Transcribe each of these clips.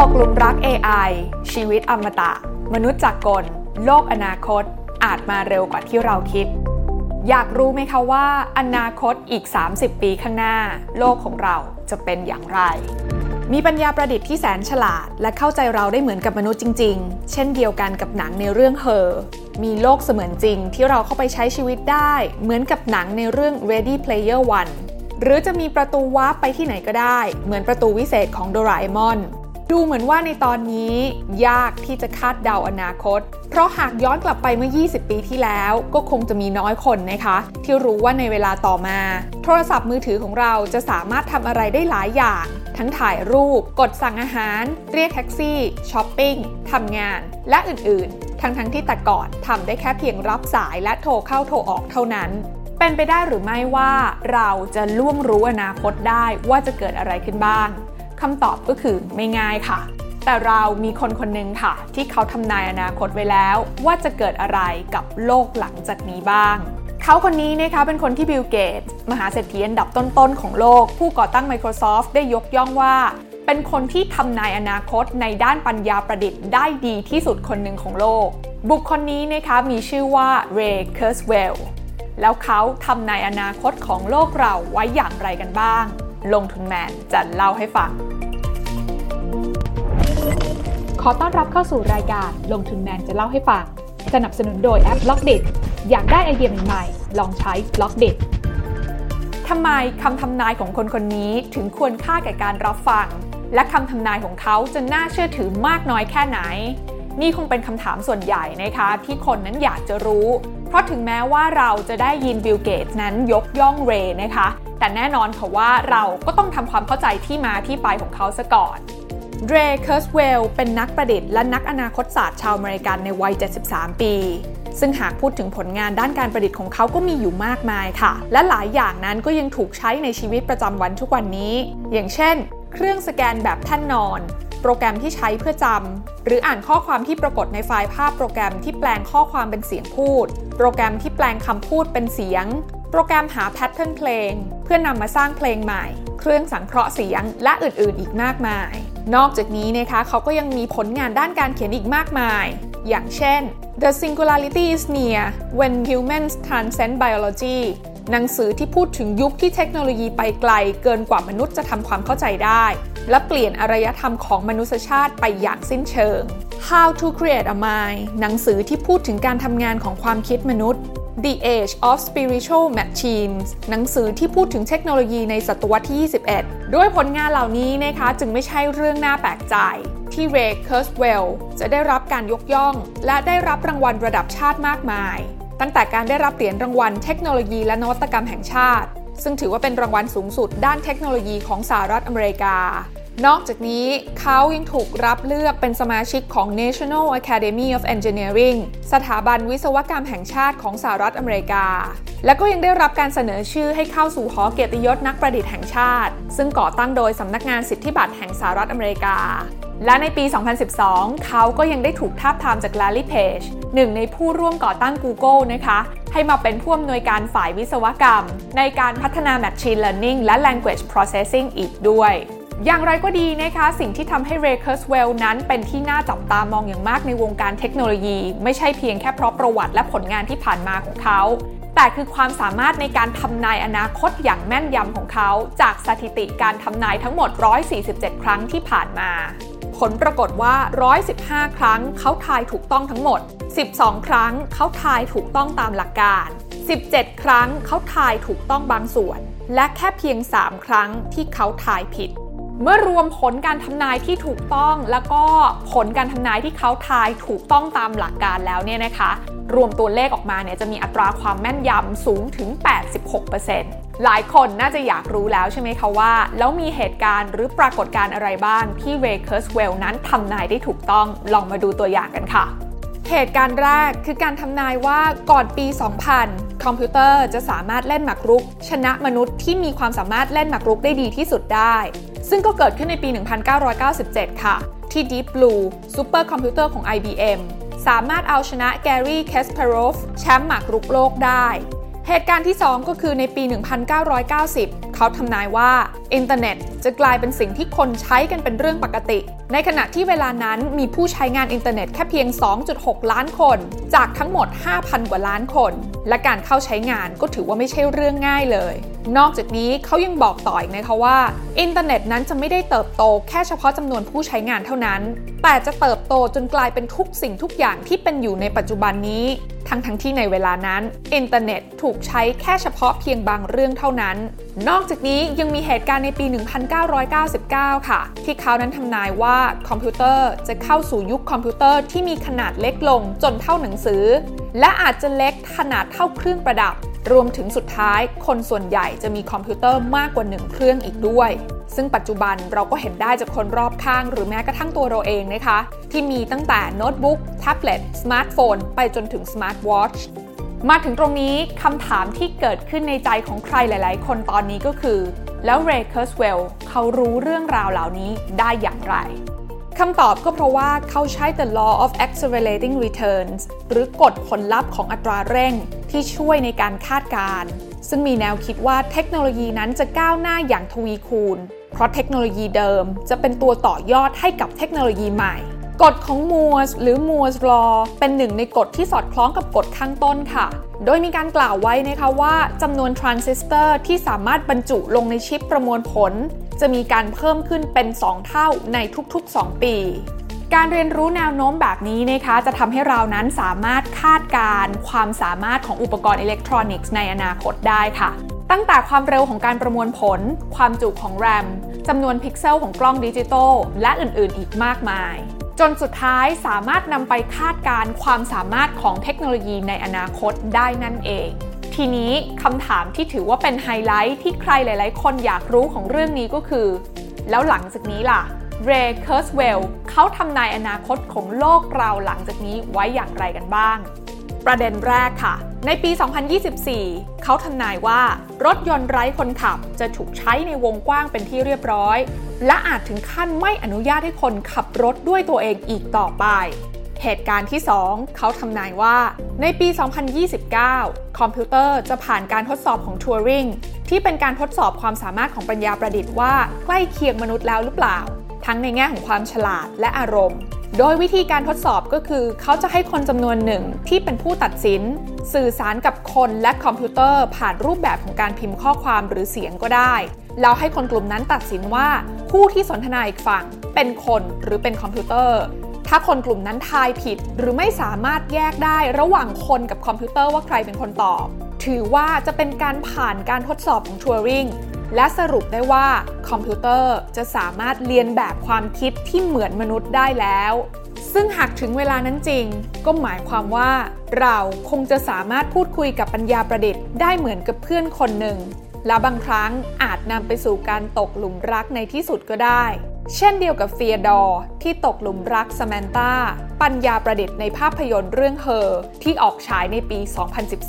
ตกหลุมรัก AI ชีวิตอมตะ มนุษย์จักรกล โลกอนาคต อาจมาเร็วกว่าที่เราคิด อยากรู้ไหมคะว่า อนาคตอีก 30 ปีข้างหน้า โลกของเราจะเป็นอย่างไร มีปัญญาประดิษฐ์ที่แสนฉลาด และเข้าใจเราได้เหมือนกับมนุษย์จริง ๆ เช่นเดียวกันกับหนังในเรื่องเฮอมีโลกเสมือนจริงที่เราเข้าไปใช้ชีวิตได้ เหมือนกับหนังในเรื่อง Ready Player One หรือจะมีประตูวาร์ปไปที่ไหนก็ได้ เหมือนประตูวิเศษของโดราเอมอน ดูเหมือนว่าในตอนนี้ยากที่จะคาดเดาอนาคต เพราะหากย้อนกลับไปเมื่อ 20 ปีที่แล้ว ก็คงจะมีน้อยคนนะคะ ที่รู้ว่าในเวลาต่อมา โทรศัพท์มือถือของเราจะสามารถทำอะไรได้หลายอย่าง ทั้งถ่ายรูป กดสั่งอาหาร เรียกแท็กซี่ช้อปปิ้งทำงาน และอื่นๆ ทั้งๆทที่แต่ก่อนทำได้แค่เพียงรับสายและโทรเข้าโทรออกเท่านั้นเป็นไปได้หรือไม่ว่าเราจะล่วงรู้อนาคตได้ว่าจะเกิดอะไรขึ้นบ้าง คำตอบก็คือไม่ง่ายค่ะ แต่เรามีคนคนหนึ่งค่ะ ที่เขาทำนายอนาคตไว้แล้ว ว่าจะเกิดอะไรกับโลกหลังจากนี้บ้างเขาคนนี้นะคะเป็นคนที่บิลเกต มหาเศรษฐีอันดับต้นๆของโลก ผู้ก่อตั้ง Microsoft ได้ยกย่องว่า เป็นคนที่ทำนายอนาคตในด้านปัญญาประดิษฐ์ได้ดีที่สุดคนหนึ่งของโลก บุคคลนี้นะคะมีชื่อว่า Ray Kurzweil แล้วเขาทำนายอนาคตของโลกเราไว้อย่างไรกันบ้าง ลงทุนแมนจะเล่าให้ฟัง ขอต้อนรับเข้าสู่รายการลงทุนแมนจะเล่าให้ฟัง สนับสนุนโดยแอป Blockdit อยากได้ไอเดียใหม่ๆลองใช้ Blockdit ทำไมคำทำนายของคนคนนี้ถึงควรค่าแก่การรับฟัง และคำทำนายของเขาจะน่าเชื่อถือมากน้อยแค่ไหน นี่คงเป็นคำถามส่วนใหญ่นะคะที่คนนั้นอยากจะรู้ เพราะถึงแม้ว่าเราจะได้ยิน Bill Gates นั้นยกย่อง Ray นะคะ แต่แน่นอนค่ะว่าเราก็ต้องทำความเข้าใจที่มาที่ไปของเขาซะก่อน Ray Kurzweil เป็นนักประดิษฐ์และนักอนาคตศาสตร์ชาวอเมริกันในวัย 73 ปี ซึ่งหากพูดถึงผลงานด้านการประดิษฐ์ของเขาก็มีอยู่มากมายค่ะ และหลายอย่างนั้นก็ยังถูกใช้ในชีวิตประจำวันทุกวันนี้ อย่างเช่น เครื่องสแกนแบบแท่นนอน โปรแกรมที่ใช้เพื่อจำหรืออ่านข้อความที่ปรากฏในไฟล์ภาพโปรแกรมที่แปลงข้อความเป็นเสียงพูด โปรแกรมที่แปลงคำพูดเป็นเสียง โปรแกรมหาแพทเทิร์นเพลง พื่อนำมาสร้างเพลงใหม่ เครื่องสังเคราะห์เสียง และอื่นๆ อีกมากมาย นอกจากนี้นะคะเขาก็ยังมีผลงานด้านการเขียนอีกมากมาย อย่างเช่น The Singularity is Near When Humans Transcend Biology หนังสือที่พูดถึงยุคที่เทคโนโลยีไปไกล เกินกว่ามนุษย์จะทำความเข้าใจได้ และเปลี่ยนอารยธรรมของมนุษยชาติไปอย่างสิ้นเชิง How to Create a Mind หนังสือที่พูดถึงการทำงานของความคิดมนุษย์ The Age of Spiritual Machines หนังสือที่พูดถึงเทคโนโลยีในศตวรรษที่ 21 ด้วยผลงานเหล่านี้นะคะจึงไม่ใช่เรื่องน่าแปลกใจ ที่เรย์เคิร์สเวลจะได้รับการยกย่อง และได้รับรางวัลระดับชาติมากมาย ตั้งแต่การได้รับเหรียญรางวัลเทคโนโลยีและนวัตกรรมแห่งชาติ ซึ่งถือว่าเป็นรางวัลสูงสุดด้านเทคโนโลยีของสหรัฐอเมริกา นอกจากนี้เขายังถูกรับเลือกเป็นสมาชิกของ National Academy of Engineering สถาบันวิศวกรรมแห่งชาติของสหรัฐอเมริกา และก็ยังได้รับการเสนอชื่อให้เข้าสู่หอเกียรติยศนักประดิษฐ์แห่งชาติ ซึ่งก่อตั้งโดยสำนักงานสิทธิบัตรแห่งสหรัฐอเมริกา และในปี 2012 เขาก็ยังได้ถูกทาบทามจาก Larry Page หนึ่งในผู้ร่วมก่อตั้ง Google นะคะ ให้มาเป็นผู้อำนวยการฝ่ายวิศวกรรม ในการพัฒนา Machine Learning และ Language Processing อีกด้วย อย่างไรก็ดีนะคะ สิ่งที่ทำให้เรเคิร์สเวลนั้นเป็นที่น่าจับตามองอย่างมากในวงการเทคโนโลยี ไม่ใช่เพียงแค่เพราะประวัติและผลงานที่ผ่านมาของเขา แต่คือความสามารถในการทำนายอนาคตอย่างแม่นยำของเขา จากสถิติการทำนายทั้งหมด 147 ครั้งที่ผ่านมา ผลปรากฏว่า 115 ครั้งเขาทายถูกต้องทั้งหมด 12 ครั้งเขาทายถูกต้องตามหลักการ 17 ครั้งเขาทายถูกต้องบางส่วน และแค่เพียง 3 ครั้งที่เขาทายผิด เมื่อรวมผลการทำนายที่ถูกต้อง แล้วก็ผลการทำนายที่เขาทายถูกต้องตามหลักการแล้วเนี่ยนะคะ รวมตัวเลขออกมาเนี่ยจะมีอัตราความแม่นยำสูงถึง 86%หลายคนน่าจะอยากรู้แล้วใช่ไหมคะว่า แล้วมีเหตุการณ์หรือปรากฏการณ์อะไรบ้างที่ Ray Kurzweil นั้นทำนายได้ถูกต้องลองมาดูตัวอย่างกันค่ะ เหตุการณ์แรกคือการทำนายว่าก่อนปี 2000 คอมพิวเตอร์จะสามารถเล่นหมากรุก ชนะมนุษย์ที่มีความสามารถเล่นหมากรุกได้ดีที่สุดได้ ซึ่งก็เกิดขึ้นในปี 1997 ค่ะ ที่ Deep Blue ซูเปอร์คอมพิวเตอร์ของ IBM สามารถเอาชนะ Garry Kasparov แชมป์หมากรุกโลกได้ เหตุการณ์ที่ 2 ก็คือในปี 1990 เขาทำนายว่าอินเทอร์เน็ตจะกลายเป็นสิ่งที่คนใช้กันเป็นเรื่องปกติ ในขณะที่เวลานั้นมีผู้ใช้งานอินเทอร์เน็ตแค่เพียง 2.6 ล้านคน จากทั้งหมด 5,000 กว่าล้านคน และการเข้าใช้งานก็ถือว่าไม่ใช่เรื่องง่ายเลย นอกจากนี้เขายังบอกต่ออีกนะคะว่าอินเทอร์เน็ตนั้นจะไม่ได้เติบโตแค่เฉพาะจำนวนผู้ใช้งานเท่านั้น แต่จะเติบโตจนกลายเป็นทุกสิ่งทุกอย่างที่เป็นอยู่ในปัจจุบันนี้ ทั้งทั้งที่ในเวลานั้น อินเทอร์เน็ตถูกใช้แค่เฉพาะเพียงบางเรื่องเท่านั้น นอกจากนี้ยังมีเหตุการณ์ในปี 1999 ค่ะ ที่เขานั้นทำนายว่าคอมพิวเตอร์จะเข้าสู่ยุคคอมพิวเตอร์ที่มีขนาดเล็กลงจนเท่าหนังสือ และอาจจะเล็กขนาดเท่าเครื่องประดับ รวมถึงสุดท้าย คนส่วนใหญ่จะมีคอมพิวเตอร์มากกว่าหนึ่งเครื่องอีกด้วย ซึ่งปัจจุบันเราก็เห็นได้จากคนรอบข้างหรือแม้กระทั่งตัวเราเองนะคะ ที่มีตั้งแต่โน้ตบุ๊กแท็บเล็ตสมาร์ทโฟนไปจนถึงสมาร์ทวอชมาถึงตรงนี้คำถามที่เกิดขึ้นในใจของใครหลาย ๆ คนตอนนี้ก็คือ แล้ว Ray Kurzweil เขารู้เรื่องราวเหล่านี้ได้อย่างไรคำตอบก็เพราะว่าเขาใช้ the law of accelerating returns หรือกฎผลลัพธ์ของอัตราเร่งที่ช่วยในการคาดการณ์ซึ่งมีแนวคิดว่าเทคโนโลยีนั้นจะก้าวหน้าอย่างทวีคูณ เพราะเทคโนโลยีเดิมจะเป็นตัวต่อยอดให้กับเทคโนโลยีใหม่ กฎของมัวร์หรือ Moore's Law เป็นหนึ่งในกฎที่สอดคล้องกับกฎข้างต้นค่ะ โดยมีการกล่าวไว้นะคะว่าจำนวนทรานซิสเตอร์ที่สามารถบรรจุลงในชิปประมวลผล จะมีการเพิ่มขึ้นเป็น 2 เท่าในทุกๆ 2 ปีการเรียนรู้แนวโน้มแบบนี้นะคะจะทำให้เรานั้นสามารถคาดการณ์ความสามารถของอุปกรณ์อิเล็กทรอนิกส์ในอนาคตได้ค่ะ ตั้งแต่ความเร็วของการประมวลผล ความจุของแรมจำนวนพิกเซลของกล้องดิจิตอลและอื่นๆ อีกมากมาย จนสุดท้ายสามารถนำไปคาดการณ์ความสามารถของเทคโนโลยีในอนาคตได้นั่นเอง ทีนี้คำถามที่ถือว่าเป็นไฮไลท์ที่ใครหลาย ๆ คนอยากรู้ของเรื่องนี้ก็คือ แล้วหลังจากนี้ล่ะ Ray Kurzweil เขาทำนายอนาคตของโลกเราหลังจากนี้ไว้อย่างไรกันบ้าง ประเด็นแรกค่ะ ในปี 2024 เขาทำนายว่า รถยนต์ไร้คนขับจะถูกใช้ในวงกว้างเป็นที่เรียบร้อย และอาจถึงขั้นไม่อนุญาตให้คนขับรถด้วยตัวเองอีกต่อไป เหตุการณ์ที่ 2 เขาทำนายว่า ในปี 2029 คอมพิวเตอร์จะผ่านการทดสอบของทัวริงที่เป็นการทดสอบความสามารถของปัญญาประดิษฐ์ว่าใกล้เคียงมนุษย์แล้วหรือเปล่า ทั้งในแง่ของความฉลาดและอารมณ์ โดยวิธีการทดสอบก็คือ เขาจะให้คนจำนวนหนึ่งที่เป็นผู้ตัดสิน สื่อสารกับคนและคอมพิวเตอร์ผ่านรูปแบบของการพิมพ์ข้อความหรือเสียงก็ได้แล้วให้คนกลุ่มนั้นตัดสินว่า ผู้ที่สนทนาอีกฝั่ง เป็นคนหรือเป็นคอมพิวเตอร์ ถ้าคนกลุ่มนั้นทายผิด หรือไม่สามารถแยกได้ระหว่างคนกับคอมพิวเตอร์ว่าใครเป็นคนตอบ ถือว่าจะเป็นการผ่านการทดสอบของทัวริง และสรุปได้ว่าคอมพิวเตอร์จะสามารถเลียนแบบความคิดที่เหมือนมนุษย์ได้แล้ว ซึ่งหากถึงเวลานั้นจริง ก็หมายความว่า เราคงจะสามารถพูดคุยกับปัญญาประดิษฐ์ได้เหมือนกับเพื่อนคนหนึ่ง และบางครั้งอาจนำไปสู่การตกหลุมรักในที่สุดก็ได้ เช่นเดียวกับธีโอดอร์ที่ตกหลุมรักซาแมนธาปัญญาประดิษฐ์ในภาพยนตร์เรื่องเฮอที่ออกฉายในปี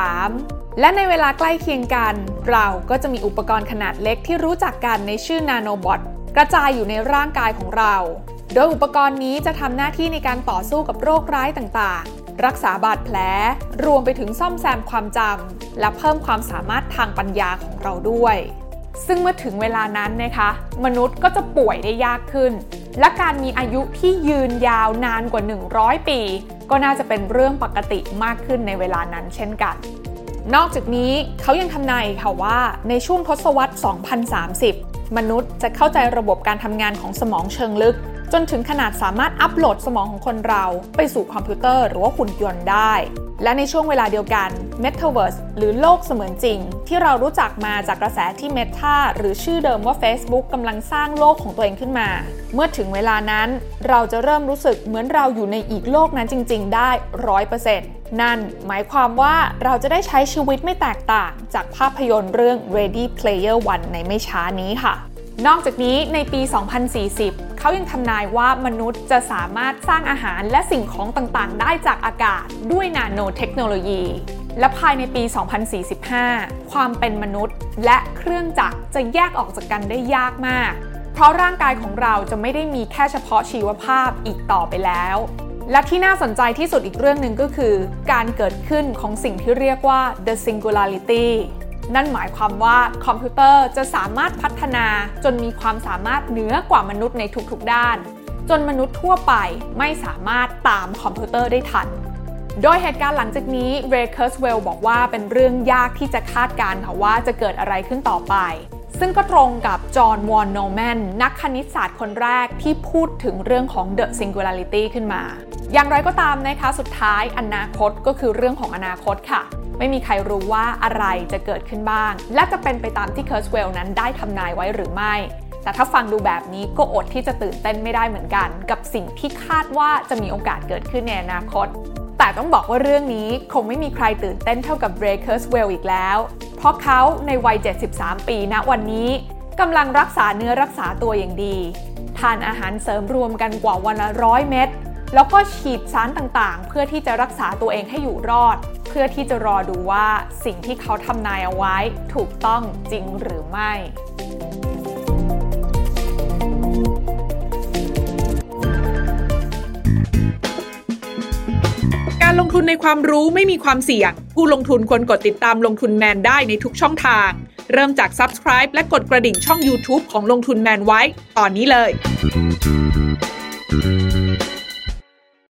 2013 และในเวลาใกล้เคียงกัน เราก็จะมีอุปกรณ์ขนาดเล็กที่รู้จักกันในชื่อนาโนบอทกระจายอยู่ในร่างกายของเรา โดยอุปกรณ์นี้จะทำหน้าที่ในการต่อสู้กับโรคร้ายต่างๆ รักษาบาดแผล รวมไปถึงซ่อมแซมความจำและเพิ่มความสามารถทางปัญญาของเราด้วย ซึ่งเมื่อถึงเวลานั้นนะคะ มนุษย์ก็จะป่วยได้ยากขึ้น และการมีอายุที่ยืนยาวนานกว่า 100 ปี ก็น่าจะเป็นเรื่องปกติมากขึ้นในเวลานั้นเช่นกัน นอกจากนี้เขายังทำนายค่ะว่าในช่วงทศวรรษ 2030 มนุษย์จะเข้าใจระบบการทำงานของสมองเชิงลึก จนถึงขนาดสามารถอัปโหลดสมองของคนเราไปสู่คอมพิวเตอร์หรือว่าหุ่นยนต์ได้ และในช่วงเวลาเดียวกัน Metaverse หรือโลกเสมือนจริง ที่เรารู้จักมาจากกระแสที่ Meta หรือชื่อเดิมว่า Facebook กำลังสร้างโลกของตัวเองขึ้นมา เมื่อถึงเวลานั้น เราจะเริ่มรู้สึกเหมือนเราอยู่ในอีกโลกนั้นจริง ๆ ได้ร้อยเปอร์เซ็นต์นั่นหมายความว่าเราจะได้ใช้ชีวิตไม่แตกต่าง จากภาพยนตร์เรื่อง Ready Player One ในไม่ช้านี้ค่ะ นอกจากนี้ในปี 2040 เขายังทำนายว่ามนุษย์จะสามารถสร้างอาหารและสิ่งของต่างๆ ได้จากอากาศด้วยนาโนเทคโนโลยี และภายในปี 2045 ความเป็นมนุษย์และเครื่องจักรจะแยกออกจากกันได้ยากมาก เพราะร่างกายของเราจะไม่ได้มีแค่เฉพาะชีวภาพอีกต่อไปแล้ว และที่น่าสนใจที่สุดอีกเรื่องหนึ่งก็คือ การเกิดขึ้นของสิ่งที่เรียกว่า the singularity นั่นหมายความว่าคอมพิวเตอร์จะสามารถพัฒนาจนมีความสามารถเหนือกว่ามนุษย์ในทุกๆด้าน จนมนุษย์ทั่วไปไม่สามารถตามคอมพิวเตอร์ได้ทัน โดยเหตุการณ์หลังจากนี้เรย์เคิร์สเวลบอกว่าเป็นเรื่องยากที่จะคาดการณ์ค่ะว่าจะเกิดอะไรขึ้นต่อไปซึ่งก็ตรงกับจอห์น วอนนอยมันน์ นักคณิตศาสตร์คนแรกที่พูดถึงเรื่องของ The Singularity ขึ้นมา อย่างไรก็ตามนะคะ สุดท้ายอนาคตก็คือเรื่องของอนาคตค่ะ ไม่มีใครรู้ว่าอะไรจะเกิดขึ้นบ้าง และจะเป็นไปตามที่เคิร์สเวลนั้นได้ทำนายไว้หรือไม่ แต่ถ้าฟังดูแบบนี้ก็อดที่จะตื่นเต้นไม่ได้เหมือนกัน กับสิ่งที่คาดว่าจะมีโอกาสเกิดขึ้นในอนาคต แต่ต้องบอกว่าเรื่องนี้คงไม่มีใครตื่นเต้นเท่ากับเรย์เคิร์สเวลอีกแล้ว เพราะเขาในวัย 73 ปีณวันนี้กำลังรักษาเนื้อรักษาตัวอย่างดี ทานอาหารเสริมรวมกันกว่าวันละร้อยเม็ด แล้วก็ฉีดสารต่างๆ เพื่อที่จะรักษาตัวเองให้อยู่รอด เพื่อที่จะรอดูว่าสิ่งที่เขาทำนายเอาไว้ถูกต้องจริงหรือไม่การลงทุนในความรู้ไม่มีความเสี่ยง ผู้ลงทุนควรกดติดตามลงทุนแมนได้ในทุกช่องทาง เริ่มจาก Subscribe และกดกระดิ่งช่อง YouTube ของลงทุนแมนไว้ ตอนนี้เลย